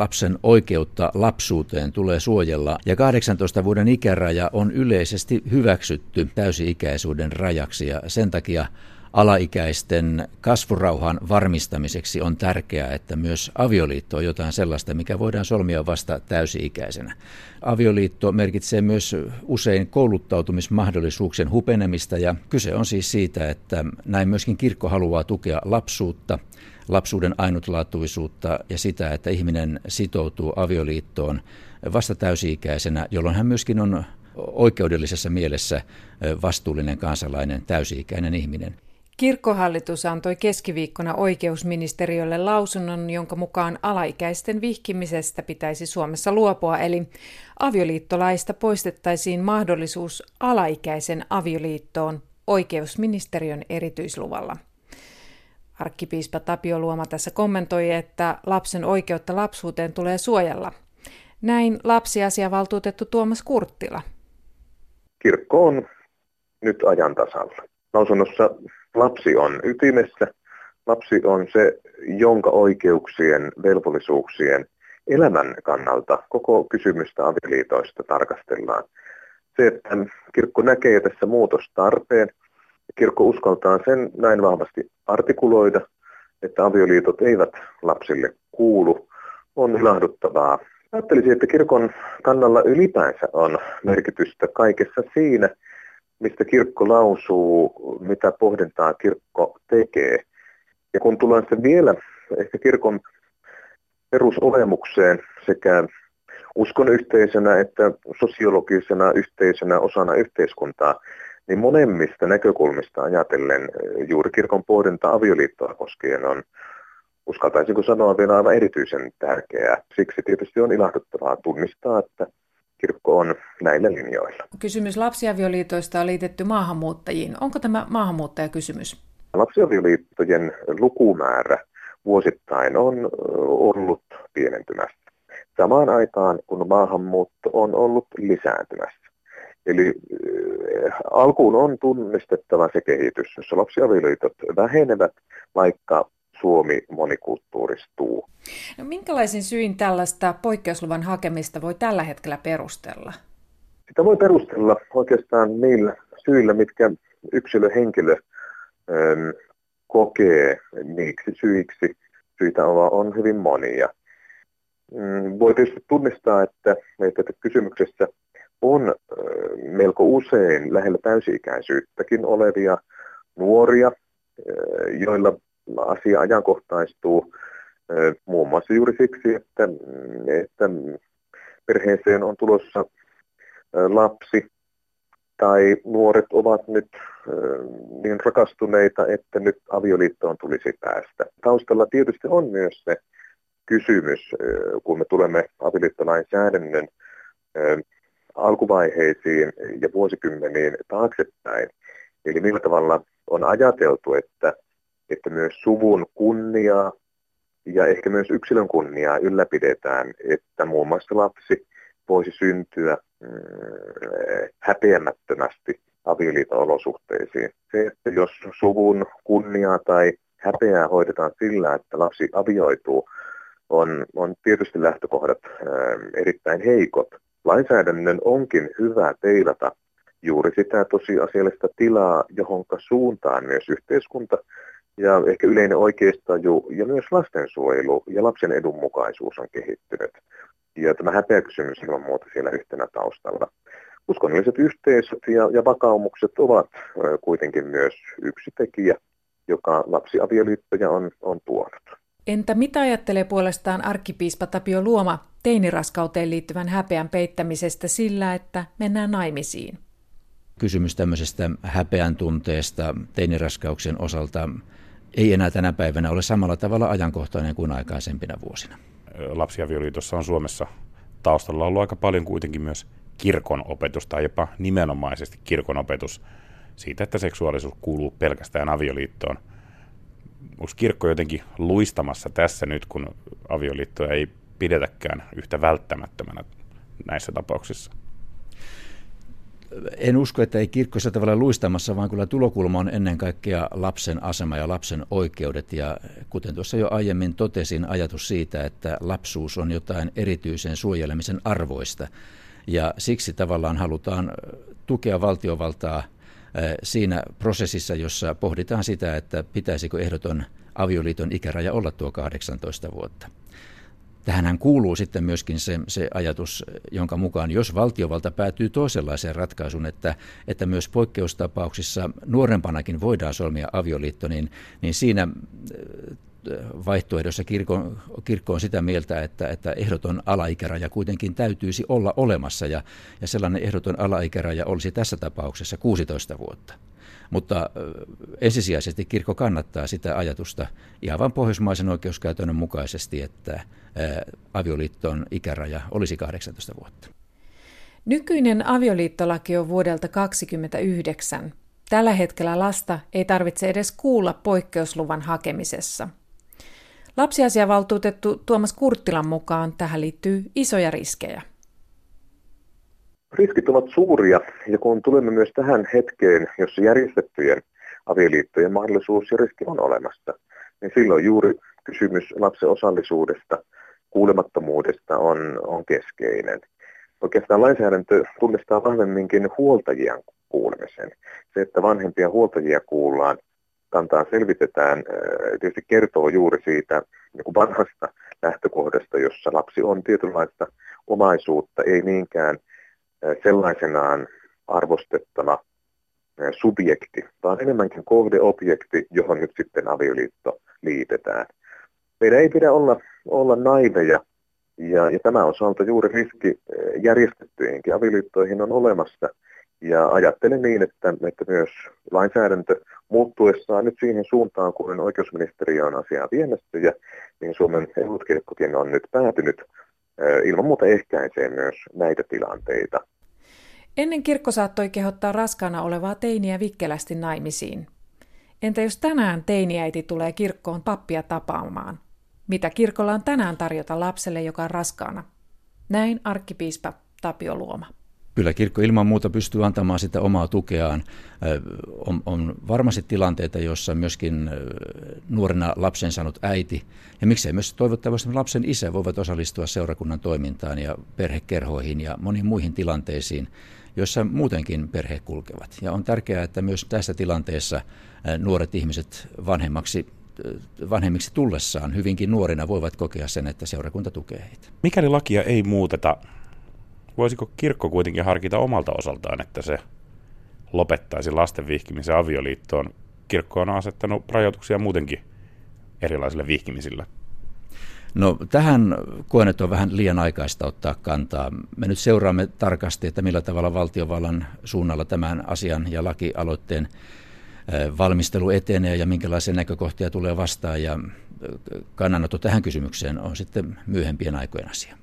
lapsen oikeutta lapsuuteen tulee suojella ja 18 vuoden ikäraja on yleisesti hyväksytty täysi-ikäisyyden rajaksi ja sen takia alaikäisten kasvurauhan varmistamiseksi on tärkeää, että myös avioliitto on jotain sellaista, mikä voidaan solmia vasta täysi-ikäisenä. Avioliitto merkitsee myös usein kouluttautumismahdollisuuksien hupenemista ja kyse on siis siitä, että näin myöskin kirkko haluaa tukea lapsuutta, lapsuuden ainutlaatuisuutta ja sitä, että ihminen sitoutuu avioliittoon vasta täysi-ikäisenä, jolloin hän myöskin on oikeudellisessa mielessä vastuullinen kansalainen, täysi-ikäinen ihminen. Kirkkohallitus antoi keskiviikkona oikeusministeriölle lausunnon, jonka mukaan alaikäisten vihkimisestä pitäisi Suomessa luopua, eli avioliittolaista poistettaisiin mahdollisuus alaikäisen avioliittoon oikeusministeriön erityisluvalla. Arkkipiispa Tapio Luoma tässä kommentoi, että lapsen oikeutta lapsuuteen tulee suojella. Näin lapsiasiavaltuutettu Tuomas Kurttila. Kirkko on nyt ajan tasalla. Lausunnossa lapsi on ytimessä. Lapsi on se, jonka oikeuksien, velvollisuuksien, elämän kannalta koko kysymystä avioliitoista tarkastellaan. Se, että kirkko näkee tässä muutostarpeen, kirkko uskaltaa sen näin vahvasti artikuloida, että avioliitot eivät lapsille kuulu, on ilahduttavaa. Ajattelisin, että kirkon kannalla ylipäänsä on merkitystä kaikessa siinä, mistä kirkko lausuu, mitä pohdintaa kirkko tekee. Ja kun tullaan sitten vielä ehkä kirkon perusolemukseen sekä uskon yhteisönä että sosiologisena yhteisönä osana yhteiskuntaa, niin monemmista näkökulmista ajatellen juuri kirkon pohdinta avioliittoa koskien on, uskaltaisinko sanoa vielä aivan erityisen tärkeää. Siksi tietysti on ilahduttavaa tunnistaa, että kirkko on näillä linjoilla. Kysymys lapsiavioliitoista on liitetty maahanmuuttajiin. Onko tämä maahanmuuttajakysymys? Lapsiavioliittojen lukumäärä vuosittain on ollut pienentymässä. Samaan aikaan, kun maahanmuutto on ollut lisääntymässä. Eli alkuun on tunnistettava se kehitys, jossa lapsiavioliitot vähenevät, vaikka Suomi monikulttuuristuu. No, minkälaisin syin tällaista poikkeusluvan hakemista voi tällä hetkellä perustella? Sitä voi perustella oikeastaan niillä syillä, mitkä yksilö, henkilö ähm, kokee niiksi syiksi. Syitä on, on hyvin monia. Mm, voi tietysti tunnistaa, että, että kysymyksessä on melko usein lähellä täysi-ikäisyyttäkin olevia nuoria, joilla asia ajankohtaistuu muun muassa juuri siksi, että, että perheeseen on tulossa lapsi tai nuoret ovat nyt niin rakastuneita, että nyt avioliittoon tulisi päästä. Taustalla tietysti on myös se kysymys, kun me tulemme avioliittolainsäädännön alkuvaiheisiin ja vuosikymmeniin taaksepäin. Eli millä tavalla on ajateltu, että että myös suvun kunniaa ja ehkä myös yksilön kunniaa ylläpidetään, että muun muassa lapsi voisi syntyä mm, häpeämättömästi avioliito-olosuhteisiin. Se, että jos suvun kunniaa tai häpeää hoidetaan sillä, että lapsi avioituu, on, on tietysti lähtökohdat ä, erittäin heikot. Lainsäädännön onkin hyvä teilata juuri sitä tosiasiallista tilaa, johon suuntaan myös yhteiskunta ja ehkä yleinen oikeistaju ja myös lastensuojelu ja lapsen edunmukaisuus on kehittynyt. Ja tämä häpeäkysymys ilman muuta siellä yhtenä taustalla. Uskonnolliset yhteisöt ja, ja vakaumukset ovat kuitenkin myös yksi tekijä, joka lapsiavioliittoja on, on tuonut. Entä mitä ajattelee puolestaan arkkipiispa Tapio Luoma teiniraskauteen liittyvän häpeän peittämisestä sillä, että mennään naimisiin? Kysymys tämmöisestä häpeän tunteesta teiniraskauksien osalta ei enää tänä päivänä ole samalla tavalla ajankohtainen kuin aikaisempina vuosina. Lapsiavioliitossa on Suomessa taustalla ollut aika paljon kuitenkin myös kirkon opetus tai jopa nimenomaisesti kirkon opetus siitä, että seksuaalisuus kuuluu pelkästään avioliittoon. Onko kirkko jotenkin luistamassa tässä nyt, kun avioliittoa ei pidetäkään yhtä välttämättömänä näissä tapauksissa? en usko, että ei kirkko sillä tavalla luistamassa, vaan kyllä tulokulma on ennen kaikkea lapsen asema ja lapsen oikeudet. Ja kuten tuossa jo aiemmin totesin, ajatus siitä, että lapsuus on jotain erityisen suojelemisen arvoista. Ja siksi tavallaan halutaan tukea valtiovaltaa siinä prosessissa, jossa pohditaan sitä, että pitäisikö ehdoton avioliiton ikäraja olla tuo 18 vuotta. Tähänhän kuuluu sitten myöskin se, se ajatus, jonka mukaan jos valtiovalta päätyy toisenlaiseen ratkaisuun, että, että myös poikkeustapauksissa nuorempanakin voidaan solmia avioliitto, niin, niin siinä vaihtoehdossa kirkko, kirkko on sitä mieltä, että, että ehdoton alaikäraja kuitenkin täytyisi olla olemassa ja, ja sellainen ehdoton alaikäraja olisi tässä tapauksessa 16 vuotta. Mutta ensisijaisesti kirkko kannattaa sitä ajatusta ihan vain pohjoismaisen oikeuskäytännön mukaisesti, että avioliiton ikäraja olisi 18 vuotta. Nykyinen avioliittolaki on vuodelta 1929. Tällä hetkellä lasta ei tarvitse edes kuulla poikkeusluvan hakemisessa. Lapsiasiavaltuutettu Tuomas Kurttilan mukaan tähän liittyy isoja riskejä. Riskit ovat suuria ja kun tulemme myös tähän hetkeen, jossa järjestettyjen avioliittojen mahdollisuus ja riski on olemassa, niin silloin juuri kysymys lapsen osallisuudesta, kuulemattomuudesta on, on keskeinen. Oikeastaan lainsäädäntö tunnistaa vahvemminkin huoltajien kuulemisen. Se, että vanhempia huoltajia kuullaan, kantaa selvitetään, tietysti kertoo juuri siitä niin vanhasta lähtökohdasta, jossa lapsi on tietynlaista omaisuutta, ei niinkään – sellaisenaan arvostettava subjekti, vaan enemmänkin kohdeobjekti, johon nyt sitten avioliitto liitetään. Meidän ei pidä olla, olla naiveja, ja, ja tämä osalta juuri riski järjestettyihinkin avioliittoihin on olemassa. Ja ajattelen niin, että, että myös lainsäädäntö muuttuessaan nyt siihen suuntaan, kun oikeusministeriö on asiaa viemässä ja niin Suomen evotkirkkokin on nyt päätynyt ilman muuta ehkäisee myös näitä tilanteita. Ennen kirkko saattoi kehottaa raskaana olevaa teiniä vikkelästi naimisiin. Entä jos tänään teiniäiti tulee kirkkoon pappia tapaamaan? Mitä kirkolla on tänään tarjota lapselle, joka on raskaana? Näin arkkipiispa Tapio Luoma. Kyllä kirkko ilman muuta pystyy antamaan sitä omaa tukeaan. On, on varmasti tilanteita, joissa myöskin nuorena lapsen saanut äiti ja miksei myös toivottavasti lapsen isä voivat osallistua seurakunnan toimintaan ja perhekerhoihin ja moniin muihin tilanteisiin, joissa muutenkin perhe kulkevat. Ja on tärkeää, että myös tässä tilanteessa nuoret ihmiset vanhemmaksi vanhemmiksi tullessaan hyvinkin nuorina voivat kokea sen, että seurakunta tukee heitä. Mikäli lakia ei muuteta, voisiko kirkko kuitenkin harkita omalta osaltaan, että se lopettaisi lasten vihkimisen avioliittoon? Kirkko on asettanut rajoituksia muutenkin erilaisille vihkimisille. No tähän koen, on vähän liian aikaista ottaa kantaa. Me nyt seuraamme tarkasti, että millä tavalla valtiovallan suunnalla tämän asian ja lakialoitteen valmistelu etenee ja minkälaisia näkökohtia tulee vastaan. Ja kannanotto tähän kysymykseen on sitten myöhempien aikojen asia.